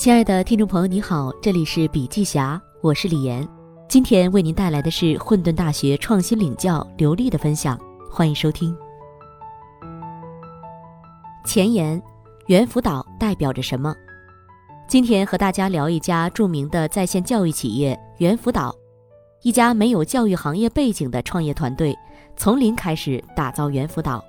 亲爱的听众朋友，你好，这里是笔记侠，我是李岩。今天为您带来的是混沌大学创新领教刘丽的分享，欢迎收听。前言：猿辅导代表着什么？今天和大家聊一家著名的在线教育企业——猿辅导，一家没有教育行业背景的创业团队，从零开始打造猿辅导。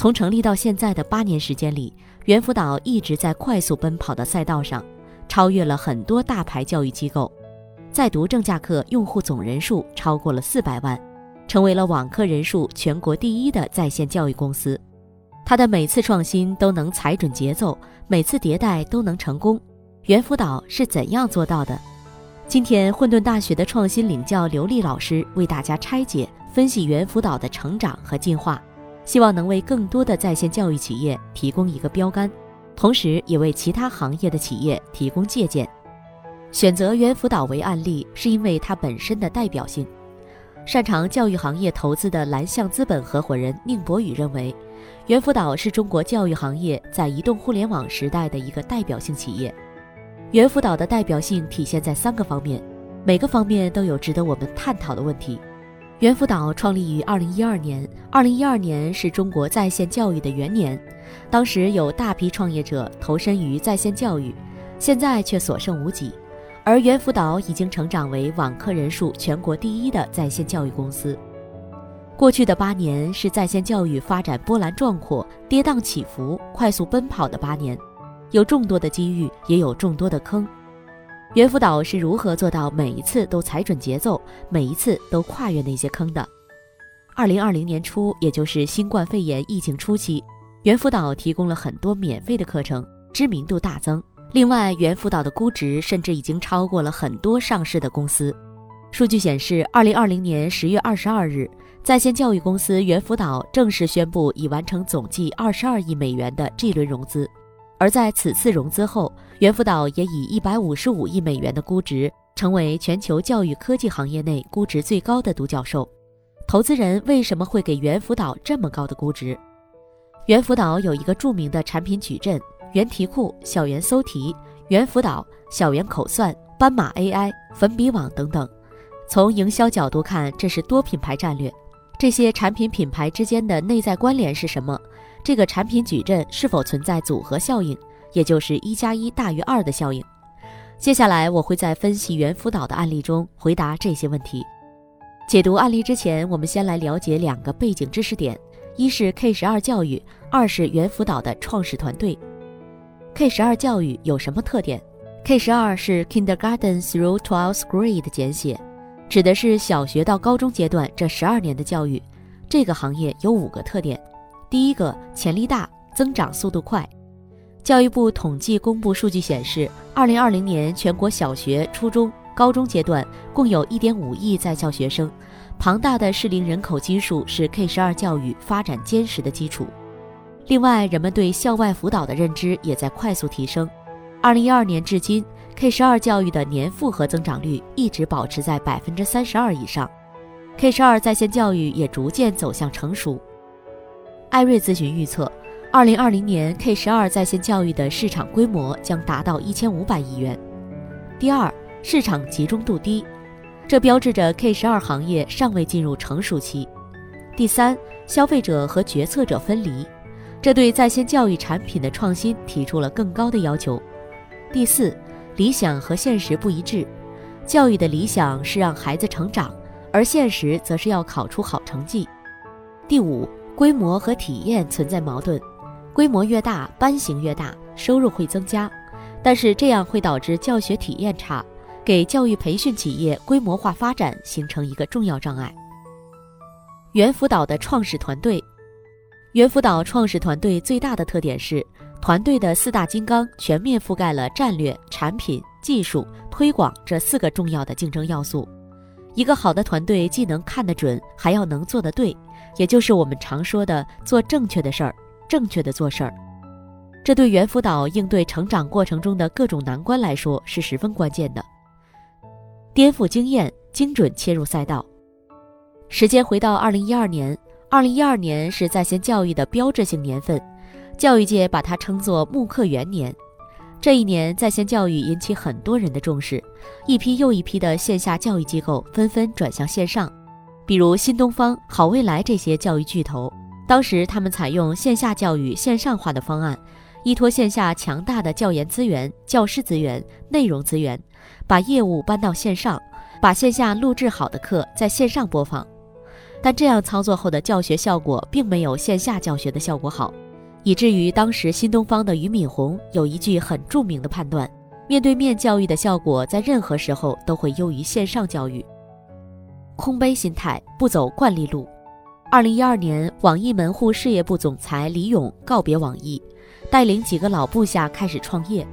从成立到现在的八年时间里，猿辅导一直在快速奔跑的赛道上，超越了很多大牌教育机构，在读正价课用户总人数超过了四百万，成为了网课人数全国第一的在线教育公司。它的每次创新都能踩准节奏，每次迭代都能成功。猿辅导是怎样做到的？今天混沌大学的创新领教刘丽老师为大家拆解分析猿辅导的成长和进化。希望能为更多的在线教育企业提供一个标杆，同时也为其他行业的企业提供借鉴。选择猿辅导为案例，是因为它本身的代表性。擅长教育行业投资的蓝象资本合伙人宁博宇认为，猿辅导是中国教育行业在移动互联网时代的一个代表性企业。猿辅导的代表性体现在三个方面，每个方面都有值得我们探讨的问题。猿辅导创立于二零一二年，二零一二年是中国在线教育的元年，当时有大批创业者投身于在线教育，现在却所剩无几。而猿辅导已经成长为网课人数全国第一的在线教育公司。过去的八年是在线教育发展波澜壮阔、跌宕起伏、快速奔跑的八年，有众多的机遇，也有众多的坑。猿辅导是如何做到每一次都踩准节奏，每一次都跨越那些坑的？二零二零年初，也就是新冠肺炎疫情初期，猿辅导提供了很多免费的课程，知名度大增。另外，猿辅导的估值甚至已经超过了很多上市的公司。数据显示，二零二零年十月二十二日，在线教育公司猿辅导正式宣布已完成总计二十二亿美元的 G 轮融资。而在此次融资后，猿辅导也以一百五十五亿美元的估值，成为全球教育科技行业内估值最高的独角兽。投资人为什么会给猿辅导这么高的估值？猿辅导有一个著名的产品矩阵：猿题库、小猿搜题、猿辅导、小猿口算、斑马 AI、粉笔网等等。从营销角度看，这是多品牌战略。这些产品品牌之间的内在关联是什么？这个产品矩阵是否存在组合效应，也就是一加一大于二的效应？接下来我会在分析猿辅导的案例中回答这些问题。解读案例之前，我们先来了解两个背景知识点：一是 K 十二教育，二是猿辅导的创始团队。K 十二教育有什么特点？K 十二是 Kindergarten through Twelfth Grade 的简写，指的是小学到高中阶段这十二年的教育。这个行业有五个特点。第一个潜力大，增长速度快。教育部统计公布数据显示，二零二零年全国小学、初中、高中阶段共有一点五亿在校学生，庞大的适龄人口基数是 K 十二教育发展坚实的基础。另外，人们对校外辅导的认知也在快速提升。二零一二年至今，K 十二教育的年复合增长率一直保持在百分之三十二以上，K 十二在线教育也逐渐走向成熟。艾瑞咨询预测，二零二零年 K 十二在线教育的市场规模将达到一千五百亿元。第二，市场集中度低，这标志着 K 十二行业尚未进入成熟期。第三，消费者和决策者分离，这对在线教育产品的创新提出了更高的要求。第四，理想和现实不一致，教育的理想是让孩子成长，而现实则是要考出好成绩。第五。规模和体验存在矛盾，规模越大，班型越大，收入会增加，但是这样会导致教学体验差，给教育培训企业规模化发展形成一个重要障碍。猿辅导的创始团队，猿辅导创始团队最大的特点是，团队的四大金刚全面覆盖了战略、产品、技术、推广这四个重要的竞争要素。一个好的团队既能看得准，还要能做得对。也就是我们常说的做正确的事儿，正确的做事儿，这对猿辅导应对成长过程中的各种难关来说是十分关键的。颠覆经验，精准切入赛道。时间回到二零一二年，二零一二年是在线教育的标志性年份，教育界把它称作“慕课元年”。这一年，在线教育引起很多人的重视，一批又一批的线下教育机构纷纷转向线上，比如新东方、好未来这些教育巨头。当时，他们采用线下教育线上化的方案，依托线下强大的教研资源、教师资源、内容资源，把业务搬到线上，把线下录制好的课在线上播放。但这样操作后的教学效果并没有线下教学的效果好。以至于当时新东方的俞敏洪有一句很著名的判断：面对面教育的效果，在任何时候都会优于线上教育。空杯心态，不走惯例路。二零一二年，网易门户事业部总裁李勇告别网易，带领几个老部下开始创业。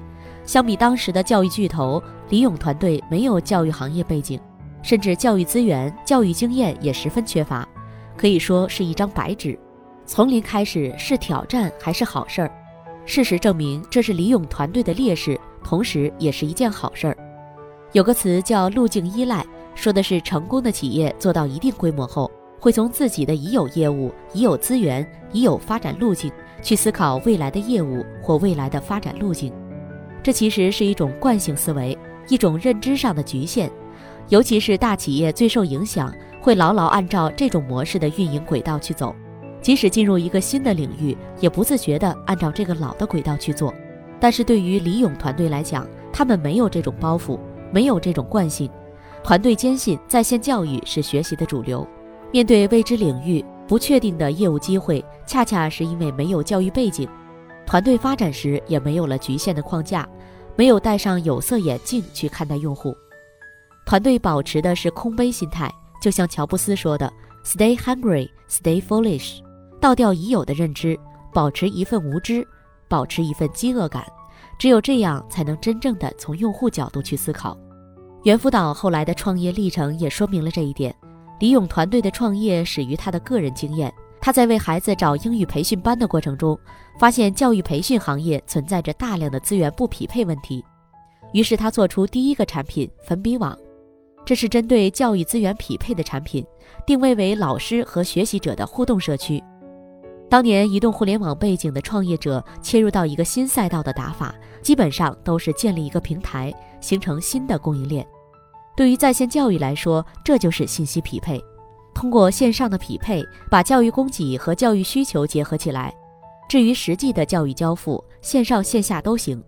相比当时的教育巨头，李勇团队没有教育行业背景，甚至教育资源、教育经验也十分缺乏，可以说是一张白纸。从零开始是挑战还是好事儿？事实证明，这是李勇团队的劣势，同时也是一件好事儿。有个词叫“路径依赖”，说的是成功的企业做到一定规模后，会从自己的已有业务、已有资源、已有发展路径去思考未来的业务或未来的发展路径。这其实是一种惯性思维，一种认知上的局限。尤其是大企业最受影响，会牢牢按照这种模式的运营轨道去走。即使进入一个新的领域，也不自觉地按照这个老的轨道去做。但是对于李勇团队来讲，他们没有这种包袱，没有这种惯性。团队坚信在线教育是学习的主流。面对未知领域、不确定的业务机会，恰恰是因为没有教育背景，团队发展时也没有了局限的框架，没有戴上有色眼镜去看待用户。团队保持的是空杯心态，就像乔布斯说的：“Stay hungry, stay foolish。”倒掉已有的认知，保持一份无知，保持一份饥饿感，只有这样才能真正的从用户角度去思考。猿辅导后来的创业历程也说明了这一点。李勇团队的创业始于他的个人经验，他在为孩子找英语培训班的过程中，发现教育培训行业存在着大量的资源不匹配问题，于是他做出第一个产品粉笔网，这是针对教育资源匹配的产品，定位为老师和学习者的互动社区。当年移动互联网背景的创业者切入到一个新赛道的打法，基本上都是建立一个平台，形成新的供应链。对于在线教育来说，这就是信息匹配。通过线上的匹配，把教育供给和教育需求结合起来。至于实际的教育交付，线上线下都行。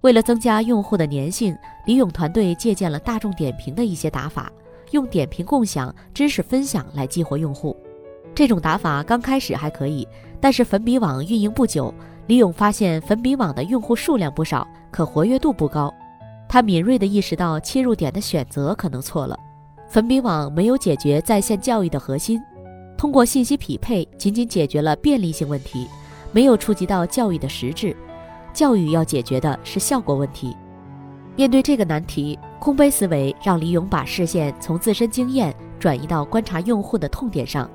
为了增加用户的粘性，李勇团队借鉴了大众点评的一些打法，用点评共享、知识分享来激活用户。这种打法刚开始还可以，但是粉笔网运营不久，李勇发现粉笔网的用户数量不少，可活跃度不高。他敏锐地意识到切入点的选择可能错了。粉笔网没有解决在线教育的核心，通过信息匹配仅仅解决了便利性问题，没有触及到教育的实质。教育要解决的是效果问题。面对这个难题，空杯思维让李勇把视线从自身经验转移到观察用户的痛点上。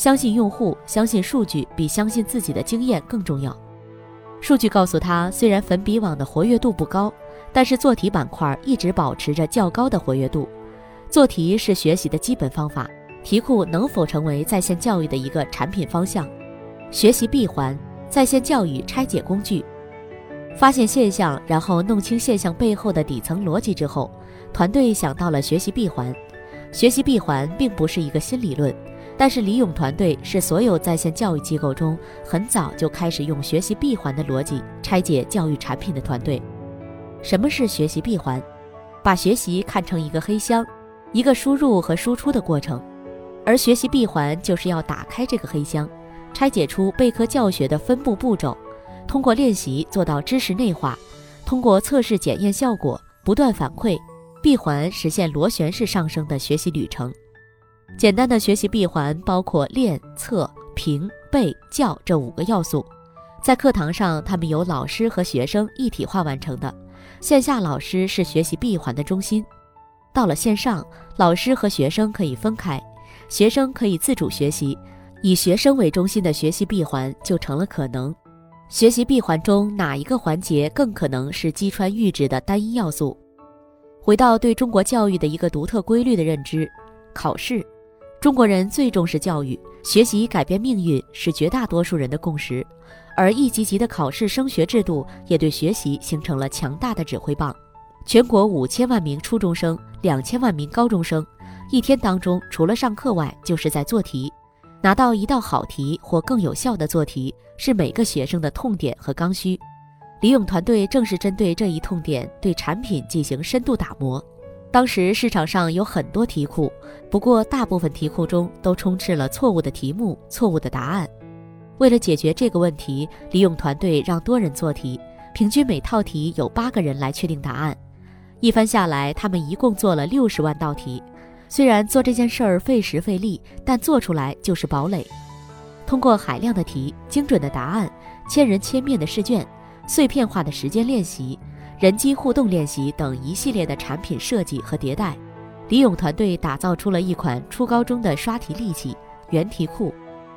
相信用户，相信数据，比相信自己的经验更重要。数据告诉他，虽然粉笔网的活跃度不高，但是做题板块一直保持着较高的活跃度。做题是学习的基本方法，题库能否成为在线教育的一个产品方向？学习闭环，在线教育拆解工具。发现现象，然后弄清现象背后的底层逻辑之后，团队想到了学习闭环。学习闭环并不是一个新理论。但是李勇团队是所有在线教育机构中很早就开始用学习闭环的逻辑拆解教育产品的团队。什么是学习闭环？把学习看成一个黑箱，一个输入和输出的过程，而学习闭环就是要打开这个黑箱，拆解出备课教学的分步步骤，通过练习做到知识内化，通过测试检验效果，不断反馈，闭环实现螺旋式上升的学习旅程。简单的学习闭环包括练、测、评、背、教这五个要素，在课堂上，他们由老师和学生一体化完成的。线下老师是学习闭环的中心，到了线上，老师和学生可以分开，学生可以自主学习，以学生为中心的学习闭环就成了可能。学习闭环中哪一个环节更可能是击穿阈值的单一要素？回到对中国教育的一个独特规律的认知，考试。中国人最重视教育，学习改变命运是绝大多数人的共识，而一级级的考试升学制度也对学习形成了强大的指挥棒。全国五千万名初中生、两千万名高中生，一天当中除了上课外，就是在做题。拿到一道好题或更有效的做题，是每个学生的痛点和刚需。李勇团队正是针对这一痛点，对产品进行深度打磨。当时市场上有很多题库，不过大部分题库中都充斥了错误的题目、错误的答案。为了解决这个问题，李勇团队让多人做题，平均每套题有八个人来确定答案。一番下来，他们一共做了六十万道题。虽然做这件事儿费时费力，但做出来就是堡垒。通过海量的题、精准的答案、千人千面的试卷、碎片化的时间练习、人机互动练习等一系列的产品设计和迭代，李勇团队打造出了一款初高中的刷题利器——原题库。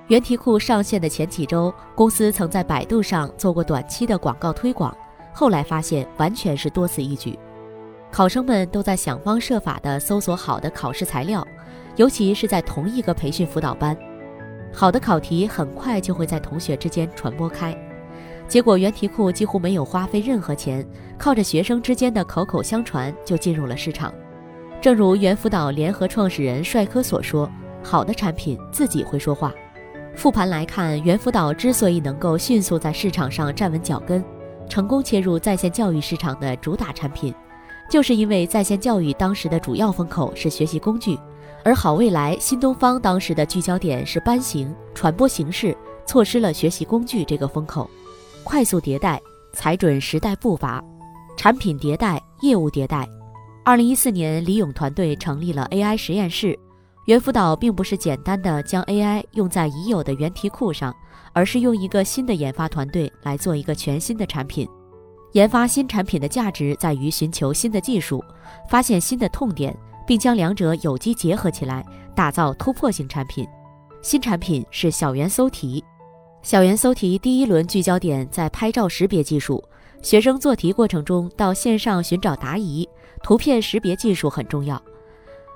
原题库上线的前几周，公司曾在百度上做过短期的广告推广，后来发现完全是多此一举。考生们都在想方设法地搜索好的考试材料，尤其是在同一个培训辅导班，好的考题很快就会在同学之间传播开。结果，原题库几乎没有花费任何钱，靠着学生之间的口口相传就进入了市场。正如猿辅导联合创始人帅科所说：“好的产品自己会说话。”复盘来看，猿辅导之所以能够迅速在市场上站稳脚跟，成功切入在线教育市场的主打产品。就是因为在线教育当时的主要风口是学习工具，而好未来、新东方当时的聚焦点是班型、传播形式，错失了学习工具这个风口。快速迭代，踩准时代步伐，产品迭代，业务迭代。二零一四年，李勇团队成立了 AI 实验室。猿辅导并不是简单的将 AI 用在已有的原题库上，而是用一个新的研发团队来做一个全新的产品。研发新产品的价值在于寻求新的技术，发现新的痛点，并将两者有机结合起来，打造突破性产品。新产品是小猿搜题。小猿搜题第一轮聚焦点在拍照识别技术，学生做题过程中到线上寻找答疑，图片识别技术很重要。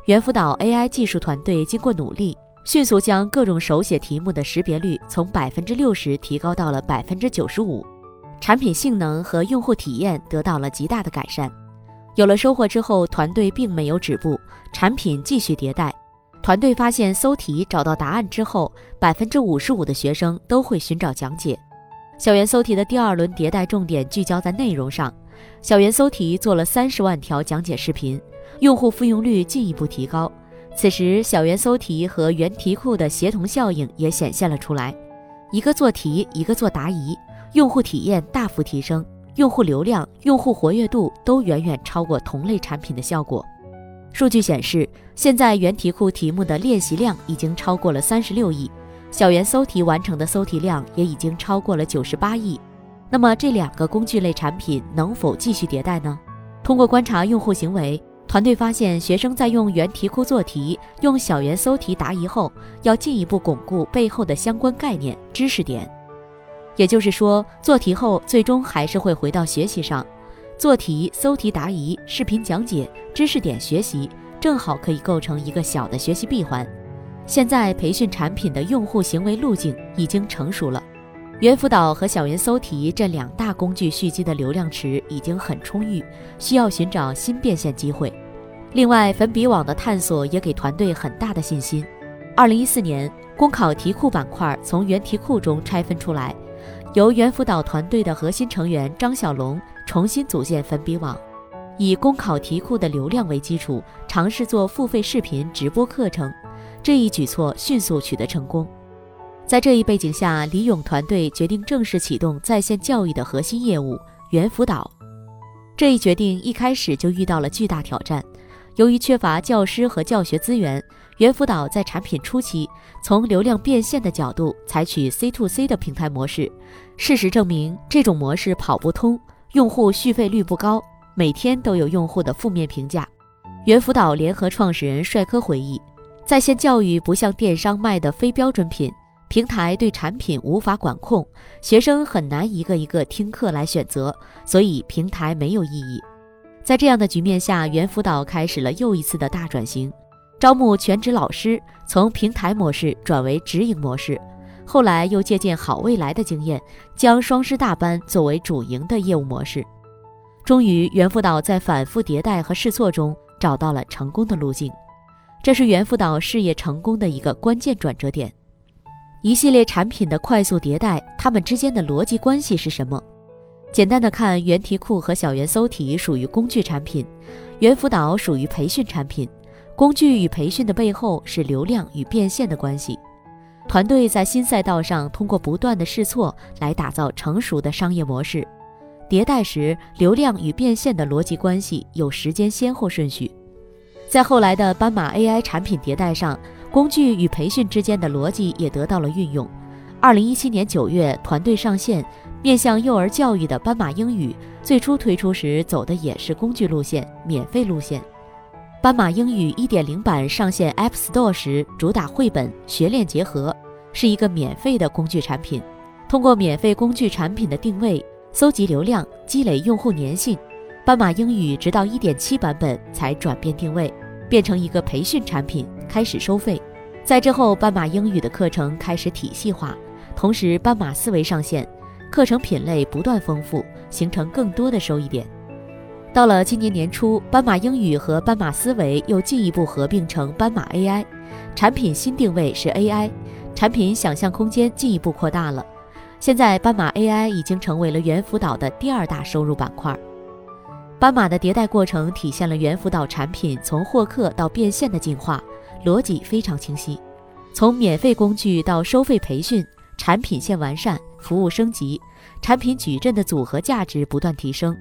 猿辅导 AI 技术团队经过努力，迅速将各种手写题目的识别率从百分之六十提高到了百分之九十五。产品性能和用户体验得到了极大的改善。有了收获之后，团队并没有止步，产品继续迭代。团队发现，搜题找到答案之后，百分之五十五的学生都会寻找讲解。小猿搜题的第二轮迭代重点聚焦在内容上，小猿搜题做了三十万条讲解视频，用户复用率进一步提高。此时，小猿搜题和原题库的协同效应也显现了出来，一个做题，一个做答疑。用户体验大幅提升，用户流量、用户活跃度都远远超过同类产品的效果。数据显示，现在原题库题目的练习量已经超过了三十六亿，小猿搜题完成的搜题量也已经超过了九十八亿。那么这两个工具类产品能否继续迭代呢？通过观察用户行为，团队发现，学生在用原题库做题、用小猿搜题答疑后，要进一步巩固背后的相关概念、知识点。也就是说，做题后最终还是会回到学习上。做题、搜题、答疑、视频讲解、知识点学习，正好可以构成一个小的学习闭环。现在培训产品的用户行为路径已经成熟了，猿辅导和小猿搜题这两大工具蓄积的流量池已经很充裕，需要寻找新变现机会。另外，粉笔网的探索也给团队很大的信心。二零一四年，公考题库板块从原题库中拆分出来。由猿辅导团队的核心成员张小龙重新组建粉笔网，以公考题库的流量为基础，尝试做付费视频直播课程。这一举措迅速取得成功。在这一背景下，李勇团队决定正式启动在线教育的核心业务——猿辅导。这一决定一开始就遇到了巨大挑战。由于缺乏教师和教学资源，猿辅导在产品初期从流量变现的角度采取 C to C 的平台模式。事实证明，这种模式跑不通，用户续费率不高，每天都有用户的负面评价。猿辅导联合创始人帅科回忆，在线教育不像电商卖的非标准品，平台对产品无法管控，学生很难一个一个听课来选择，所以平台没有意义。在这样的局面下，猿辅导开始了又一次的大转型。招募全职老师，从平台模式转为直营模式。后来又借鉴好未来的经验，将双师大班作为主营的业务模式。终于，猿辅导在反复迭代和试错中找到了成功的路径，这是猿辅导事业成功的一个关键转折点。一系列产品的快速迭代，它们之间的逻辑关系是什么？简单的看，原题库和小猿搜题属于工具产品，猿辅导属于培训产品。工具与培训的背后是流量与变现的关系。团队在新赛道上通过不断的试错来打造成熟的商业模式。迭代时，流量与变现的逻辑关系有时间先后顺序。在后来的斑马 AI 产品迭代上，工具与培训之间的逻辑也得到了运用。二零一七年九月，团队上线面向幼儿教育的斑马英语，最初推出时走的也是工具路线、免费路线。斑马英语1.0版上线 App Store 时，主打绘本学练结合，是一个免费的工具产品。通过免费工具产品的定位、搜集流量、积累用户粘性，斑马英语直到1.7版本才转变定位，变成一个培训产品，开始收费。在之后，斑马英语的课程开始体系化，同时斑马思维上线，课程品类不断丰富，形成更多的收益点。到了今年年初，斑马英语和斑马思维又进一步合并成斑马 AI，产品新定位是 AI，产品想象空间进一步扩大了。现在斑马 AI 已经成为了猿辅导的第二大收入板块。斑马的迭代过程体现了猿辅导产品从获客到变现的进化，逻辑非常清晰。从免费工具到收费培训，产品线完善，服务升级，产品矩阵的组合价值不断提升。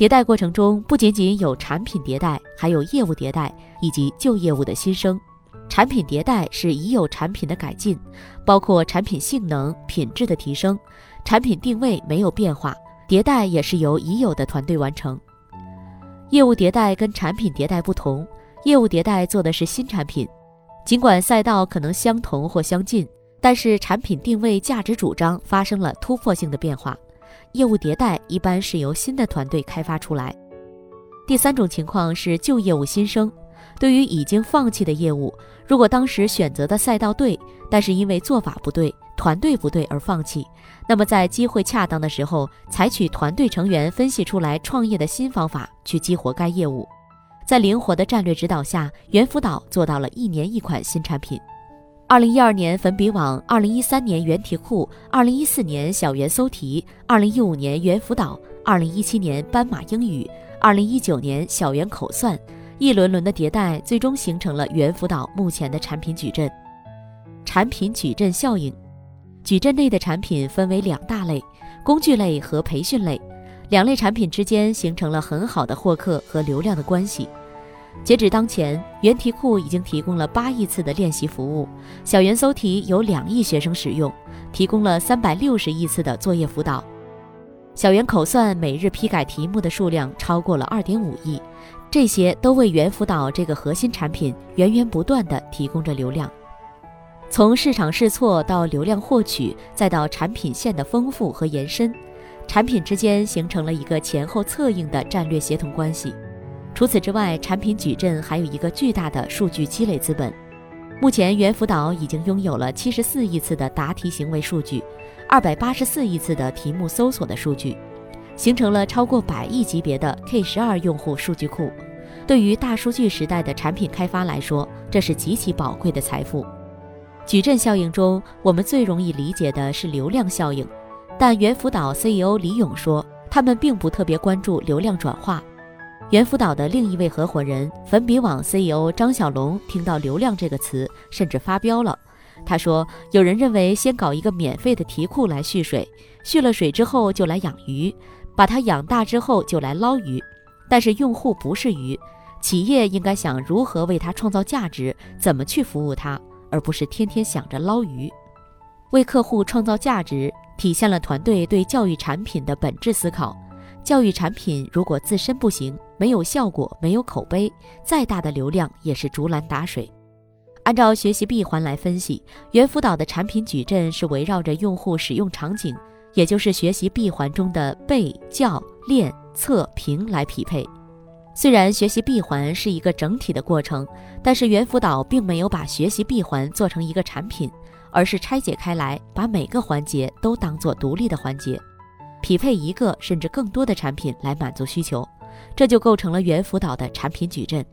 迭代过程中不仅仅有产品迭代，还有业务迭代以及旧业务的新生。产品迭代是已有产品的改进，包括产品性能、品质的提升。产品定位没有变化，迭代也是由已有的团队完成。业务迭代跟产品迭代不同，业务迭代做的是新产品，尽管赛道可能相同或相近，但是产品定位、价值主张发生了突破性的变化。业务迭代一般是由新的团队开发出来。第三种情况是旧业务新生。对于已经放弃的业务，如果当时选择的赛道对，但是因为做法不对、团队不对而放弃，那么在机会恰当的时候，采取团队成员分析出来创业的新方法去激活该业务。在灵活的战略指导下，猿辅导做到了一年一款新产品。二零一二年粉笔网，二零一三年原题库，二零一四年小猿搜题，二零一五年猿辅导，二零一七年斑马英语，二零一九年小猿口算，一轮轮的迭代，最终形成了猿辅导目前的产品矩阵。产品矩阵效应，矩阵内的产品分为两大类：工具类和培训类。两类产品之间形成了很好的获客和流量的关系。截止当前，原题库已经提供了八亿次的练习服务，小猿搜题有两亿学生使用，提供了三百六十亿次的作业辅导。小猿口算每日批改题目的数量超过了二点五亿，这些都为猿辅导这个核心产品源源不断地提供着流量。从市场试错到流量获取，再到产品线的丰富和延伸，产品之间形成了一个前后策应的战略协同关系。除此之外，产品矩阵还有一个巨大的数据积累资本。目前，猿辅导已经拥有了七十四亿次的答题行为数据，二百八十四亿次的题目搜索的数据，形成了超过百亿级别的 K 十二用户数据库。对于大数据时代的产品开发来说，这是极其宝贵的财富。矩阵效应中，我们最容易理解的是流量效应，但猿辅导 CEO 李勇说，他们并不特别关注流量转化。猿辅导的另一位合伙人粉笔网 CEO 张小龙听到“流量”这个词，甚至发飙了。他说：“有人认为先搞一个免费的题库来蓄水，蓄了水之后就来养鱼，把它养大之后就来捞鱼。但是用户不是鱼，企业应该想如何为它创造价值，怎么去服务它，而不是天天想着捞鱼。为客户创造价值，体现了团队对教育产品的本质思考。”教育产品如果自身不行，没有效果，没有口碑，再大的流量也是竹篮打水。按照学习闭环来分析，猿辅导的产品矩阵是围绕着用户使用场景，也就是学习闭环中的背、教、练、测、评来匹配。虽然学习闭环是一个整体的过程，但是猿辅导并没有把学习闭环做成一个产品，而是拆解开来，把每个环节都当做独立的环节，匹配一个甚至更多的产品来满足需求，这就构成了猿辅导的产品矩阵。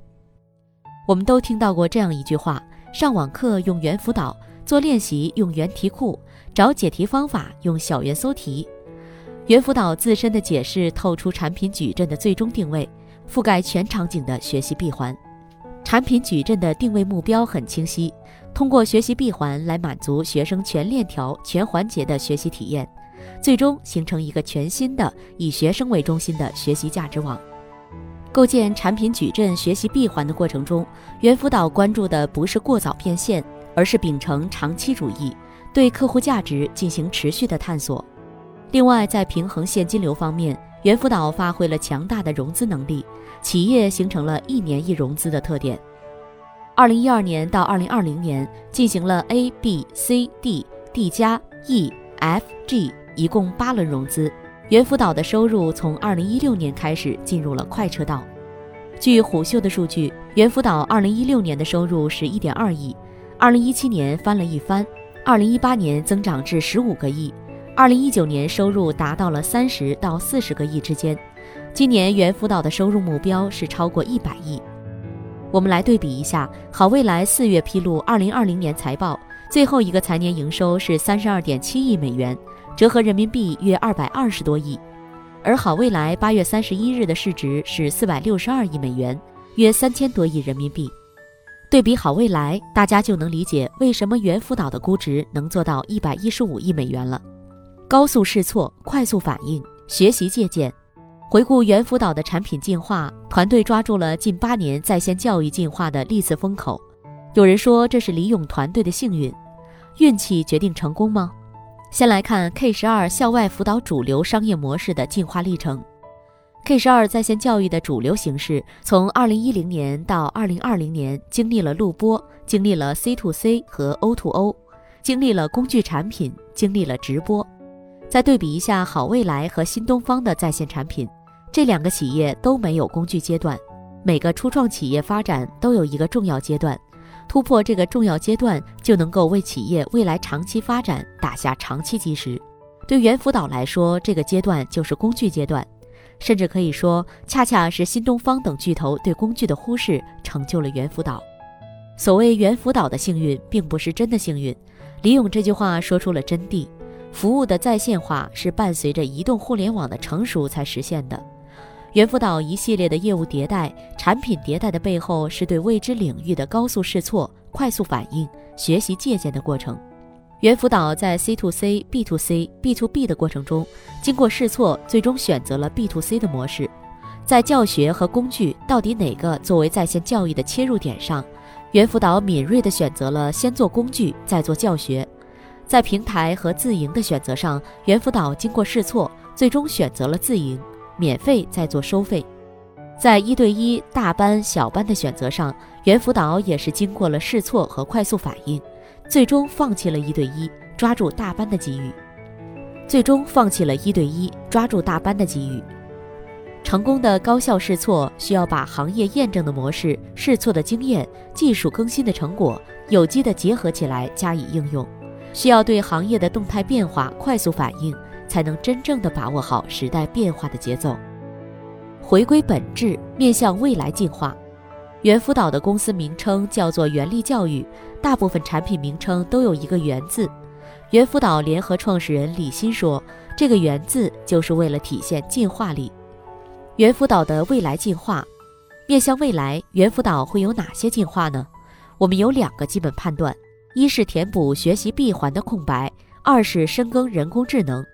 我们都听到过这样一句话：上网课用猿辅导，做练习用猿题库，找解题方法用小猿搜题。猿辅导自身的解释透出产品矩阵的最终定位。覆盖全场景的学习闭环，产品矩阵的定位目标很清晰，通过学习闭环来满足学生全链条、全环节的学习体验，最终形成一个全新的以学生为中心的学习价值网。构建产品矩阵学习闭环的过程中，猿辅导关注的不是过早变现，而是秉承长期主义，对客户价值进行持续的探索。另外，在平衡现金流方面，猿辅导发挥了强大的融资能力。企业形成了一年一融资的特点。二零一二年到二零二零年进行了 A、B、C、D、D 加 E、F、G 一共八轮融资。猿辅导的收入从二零一六年开始进入了快车道。据虎嗅的数据，猿辅导二零一六年的收入是一点二亿，二零一七年翻了一番，二零一八年增长至十五个亿，二零一九年收入达到了三十到四十个亿之间。今年猿辅导的收入目标是超过一百亿。我们来对比一下，好未来四月披露二零二零年财报，最后一个财年营收是三十二点七亿美元，折合人民币约二百二十多亿。而好未来八月三十一日的市值是四百六十二亿美元，约三千多亿人民币。对比好未来，大家就能理解为什么猿辅导的估值能做到一百一十五亿美元了。高速试错，快速反应，学习借鉴。回顾猿辅导的产品进化，团队抓住了近八年在线教育进化的历次风口。有人说这是李勇团队的幸运，运气决定成功吗？先来看 K 十二校外辅导主流商业模式的进化历程。K 十二在线教育的主流形式，从二零一零年到二零二零年，经历了录播，经历了 C to C 和 O to O，经历了工具产品，经历了直播。再对比一下好未来和新东方的在线产品。这两个企业都没有工具阶段，每个初创企业发展都有一个重要阶段，突破这个重要阶段就能够为企业未来长期发展打下长期基石。对猿辅导来说，这个阶段就是工具阶段，甚至可以说，恰恰是新东方等巨头对工具的忽视，成就了猿辅导。所谓猿辅导的幸运，并不是真的幸运。李勇这句话说出了真谛：服务的在线化是伴随着移动互联网的成熟才实现的。猿辅导一系列的业务迭代、产品迭代的背后，是对未知领域的高速试错、快速反应、学习借鉴的过程。猿辅导在 C to C、B to C、B to B 的过程中，经过试错，最终选择了 B to C 的模式。在教学和工具到底哪个作为在线教育的切入点上，猿辅导敏锐地选择了先做工具，再做教学。在平台和自营的选择上，猿辅导经过试错，最终选择了自营。免费再做收费，在一对一、大班、小班的选择上，猿辅导也是经过了试错和快速反应，最终放弃了一对一，抓住大班的机遇。最终放弃了一对一，抓住大班的机遇。成功的高效试错需要把行业验证的模式、试错的经验、技术更新的成果有机的结合起来加以应用，需要对行业的动态变化快速反应。才能真正的把握好时代变化的节奏，回归本质，面向未来进化。猿辅导的公司名称叫做原力教育，大部分产品名称都有一个“原”字。猿辅导联合创始人李欣说：“这个‘原’字就是为了体现进化力。”猿辅导的未来进化，面向未来，猿辅导会有哪些进化呢？我们有两个基本判断：一是填补学习闭环的空白，二是深耕人工智能。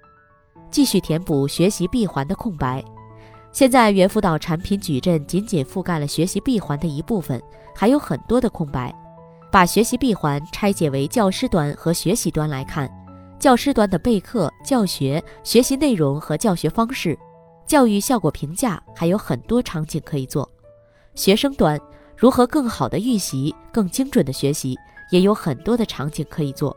继续填补学习闭环的空白。现在猿辅导产品矩阵仅仅覆盖了学习闭环的一部分，还有很多的空白。把学习闭环拆解为教师端和学习端来看，教师端的备课、教学、学习内容和教学方式、教育效果评价，还有很多场景可以做。学生端如何更好的预习、更精准的学习，也有很多的场景可以做。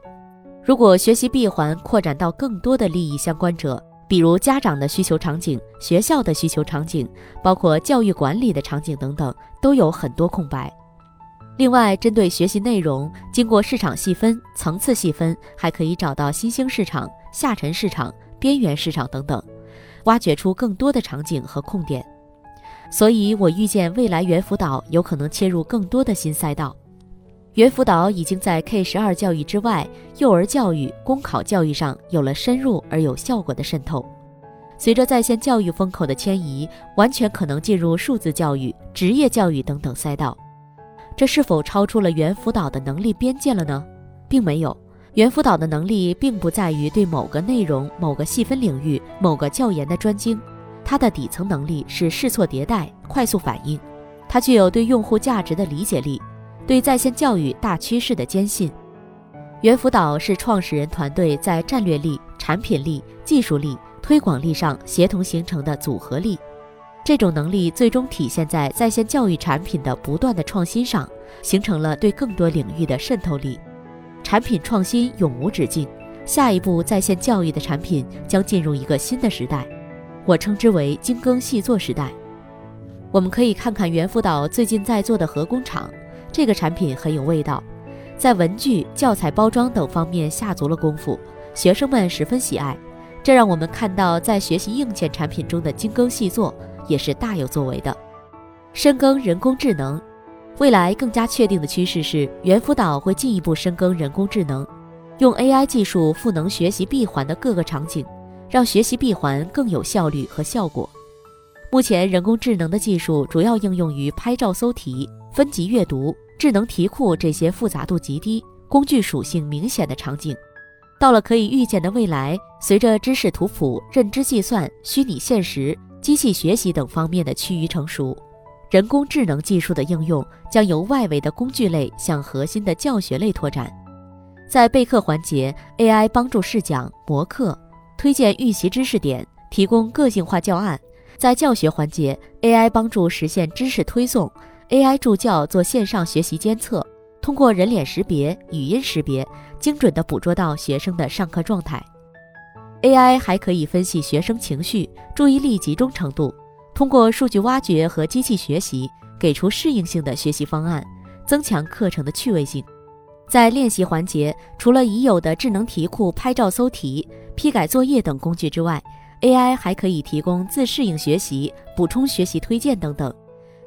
如果学习闭环扩展到更多的利益相关者，比如家长的需求场景、学校的需求场景，包括教育管理的场景等等，都有很多空白。另外，针对学习内容，经过市场细分、层次细分，还可以找到新兴市场、下沉市场、边缘市场等等，挖掘出更多的场景和空点。所以，我预见未来猿辅导有可能切入更多的新赛道。猿辅导已经在 K 十二教育之外，幼儿教育、公考教育上有了深入而有效果的渗透。随着在线教育风口的迁移，完全可能进入数字教育、职业教育等等赛道。这是否超出了猿辅导的能力边界了呢？并没有，猿辅导的能力并不在于对某个内容、某个细分领域、某个教研的专精，它的底层能力是试错迭代、快速反应，它具有对用户价值的理解力。对在线教育大趋势的坚信，猿辅导是创始人团队在战略力、产品力、技术力、推广力上协同形成的组合力。这种能力最终体现在在线教育产品的不断的创新上，形成了对更多领域的渗透力。产品创新永无止境，下一步在线教育的产品将进入一个新的时代，我称之为精耕细作时代。我们可以看看猿辅导最近在做的核工厂。这个产品很有味道，在文具、教材包装等方面下足了功夫，学生们十分喜爱。这让我们看到，在学习硬件产品中的精耕细作也是大有作为的。深耕人工智能，未来更加确定的趋势是，猿辅导会进一步深耕人工智能，用 AI 技术赋能学习闭环的各个场景，让学习闭环更有效率和效果。目前，人工智能的技术主要应用于拍照搜题、分级阅读。智能题库这些复杂度极低、工具属性明显的场景，到了可以预见的未来，随着知识图谱、认知计算、虚拟现实、机器学习等方面的趋于成熟，人工智能技术的应用将由外围的工具类向核心的教学类拓展。在备课环节，AI 帮助试讲、模课，推荐预习知识点，提供个性化教案；在教学环节，AI 帮助实现知识推送。AI 助教做线上学习监测，通过人脸识别、语音识别，精准地捕捉到学生的上课状态。AI 还可以分析学生情绪、注意力集中程度，通过数据挖掘和机器学习，给出适应性的学习方案，增强课程的趣味性。在练习环节，除了已有的智能题库、拍照搜题、批改作业等工具之外，AI 还可以提供自适应学习、补充学习推荐等等。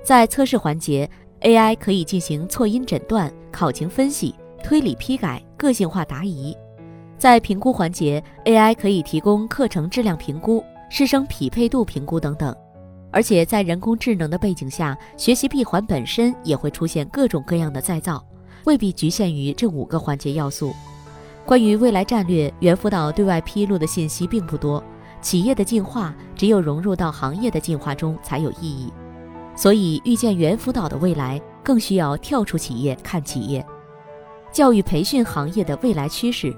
在测试环节，AI 可以进行错音诊断、考情分析、推理批改、个性化答疑；在评估环节，AI 可以提供课程质量评估、师生匹配度评估等等。而且在人工智能的背景下，学习闭环本身也会出现各种各样的再造，未必局限于这五个环节要素。关于未来战略，猿辅导对外披露的信息并不多。企业的进化，只有融入到行业的进化中才有意义。所以，遇见猿辅导的未来，更需要跳出企业看企业。教育培训行业的未来趋势，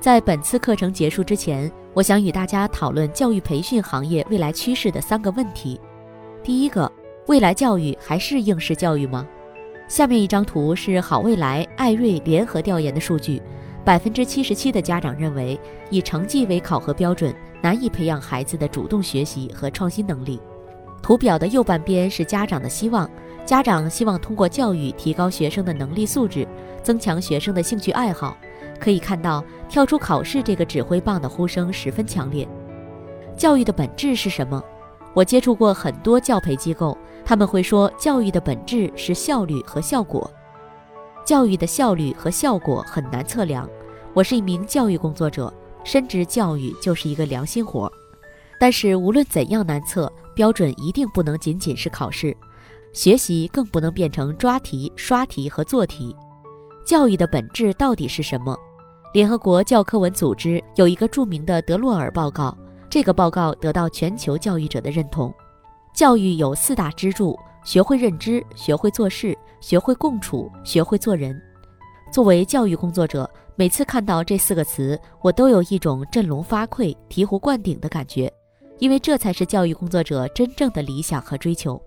在本次课程结束之前，我想与大家讨论教育培训行业未来趋势的三个问题。第一个，未来教育还是应试教育吗？下面一张图是好未来、艾瑞联合调研的数据，百分之七十七的家长认为，以成绩为考核标准，难以培养孩子的主动学习和创新能力。图表的右半边是家长的希望，家长希望通过教育提高学生的能力素质，增强学生的兴趣爱好。可以看到，跳出考试这个指挥棒的呼声十分强烈。教育的本质是什么？我接触过很多教培机构，他们会说教育的本质是效率和效果。教育的效率和效果很难测量。我是一名教育工作者，深知教育就是一个良心活。但是无论怎样难测，标准一定不能仅仅是考试，学习更不能变成抓题、刷题和做题。教育的本质到底是什么？联合国教科文组织有一个著名的德洛尔报告，这个报告得到全球教育者的认同。教育有四大支柱：学会认知，学会做事，学会共处，学会做人。作为教育工作者，每次看到这四个词，我都有一种振聋发聩、醍醐灌顶的感觉。因为这才是教育工作者真正的理想和追求，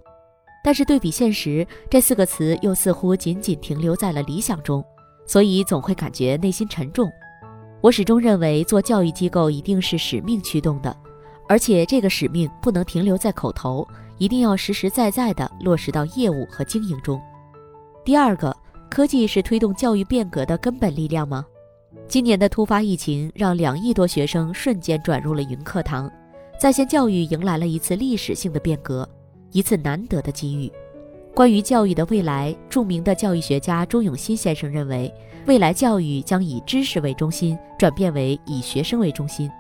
但是对比现实，这四个词又似乎仅仅停留在了理想中，所以总会感觉内心沉重。我始终认为，做教育机构一定是使命驱动的，而且这个使命不能停留在口头，一定要实实在在地落实到业务和经营中。第二个，科技是推动教育变革的根本力量吗？今年的突发疫情让两亿多学生瞬间转入了云课堂，在线教育迎来了一次历史性的变革，一次难得的机遇。关于教育的未来，著名的教育学家朱永新先生认为，未来教育将以知识为中心转变为以学生为中心。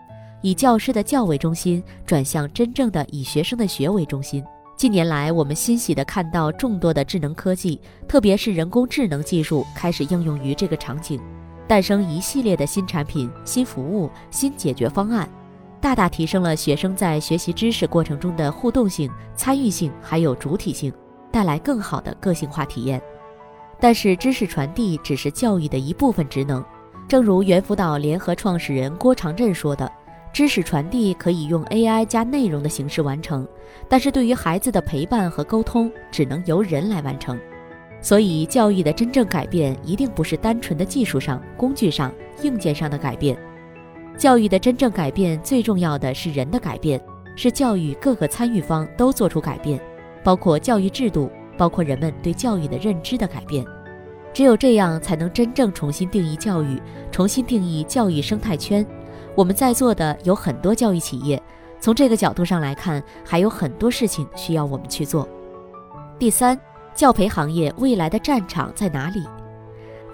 以教师的教为中心，转向真正的以学生的学为中心。近年来，我们欣喜地看到众多的智能科技，特别是人工智能技术开始应用于这个场景，诞生一系列的新产品、新服务、新解决方案，大大提升了学生在学习知识过程中的互动性、参与性还有主体性，带来更好的个性化体验。但是，知识传递只是教育的一部分职能，正如猿辅导联合创始人郭长振说的。知识传递可以用 AI 加内容的形式完成，但是对于孩子的陪伴和沟通，只能由人来完成。所以，教育的真正改变一定不是单纯的技术上、工具上、硬件上的改变。教育的真正改变，最重要的是人的改变，是教育各个参与方都做出改变，包括教育制度，包括人们对教育的认知的改变。只有这样，才能真正重新定义教育，重新定义教育生态圈。我们在座的有很多教育企业，从这个角度上来看，还有很多事情需要我们去做。第三，教培行业未来的战场在哪里？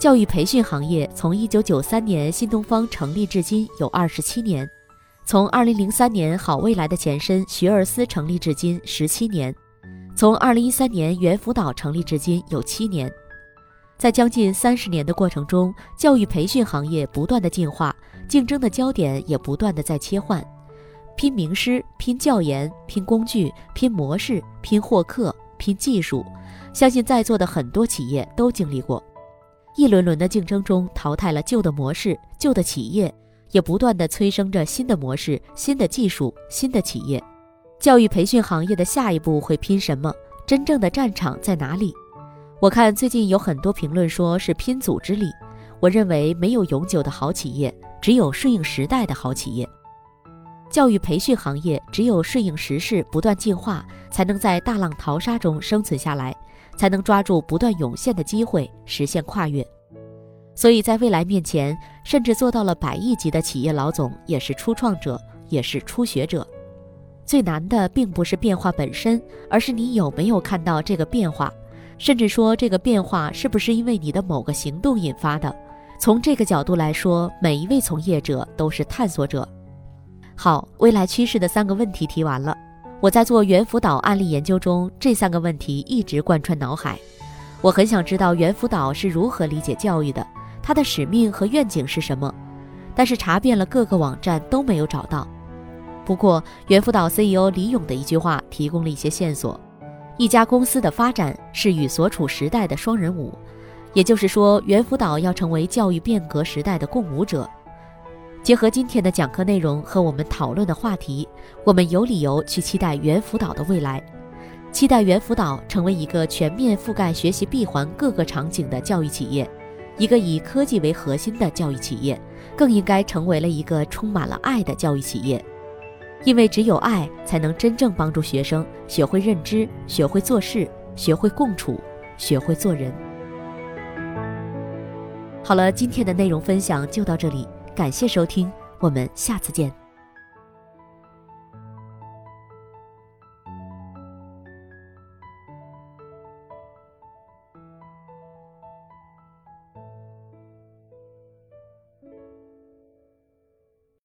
教育培训行业从1993年新东方成立至今有27年，从2003年好未来的前身学而思成立至今17年，从2013年猿辅导成立至今有7年。在将近三十年的过程中，教育培训行业不断的进化，竞争的焦点也不断的在切换，拼名师、拼教研、拼工具、拼模式、拼获客、拼技术，相信在座的很多企业都经历过，一轮轮的竞争中淘汰了旧的模式，旧的企业也不断的催生着新的模式、新的技术、新的企业。教育培训行业的下一步会拼什么？真正的战场在哪里？我看最近有很多评论说是拼组织力，我认为没有永久的好企业，只有顺应时代的好企业。教育培训行业只有顺应时势，不断进化，才能在大浪淘沙中生存下来，才能抓住不断涌现的机会，实现跨越。所以在未来面前，甚至做到了百亿级的企业老总也是初创者，也是初学者。最难的并不是变化本身，而是你有没有看到这个变化。甚至说，这个变化是不是因为你的某个行动引发的？从这个角度来说，每一位从业者都是探索者。好，未来趋势的三个问题提完了。我在做猿辅导案例研究中，这三个问题一直贯穿脑海。我很想知道猿辅导是如何理解教育的，它的使命和愿景是什么。但是查遍了各个网站都没有找到。不过，猿辅导 CEO 李勇的一句话提供了一些线索。一家公司的发展是与所处时代的双人舞，也就是说，猿辅导要成为教育变革时代的共舞者。结合今天的讲课内容和我们讨论的话题，我们有理由去期待猿辅导的未来，期待猿辅导成为一个全面覆盖学习闭环各个场景的教育企业，一个以科技为核心的教育企业，更应该成为了一个充满了爱的教育企业。因为只有爱，才能真正帮助学生学会认知、学会做事、学会共处、学会做人。好了，今天的内容分享就到这里，感谢收听，我们下次见。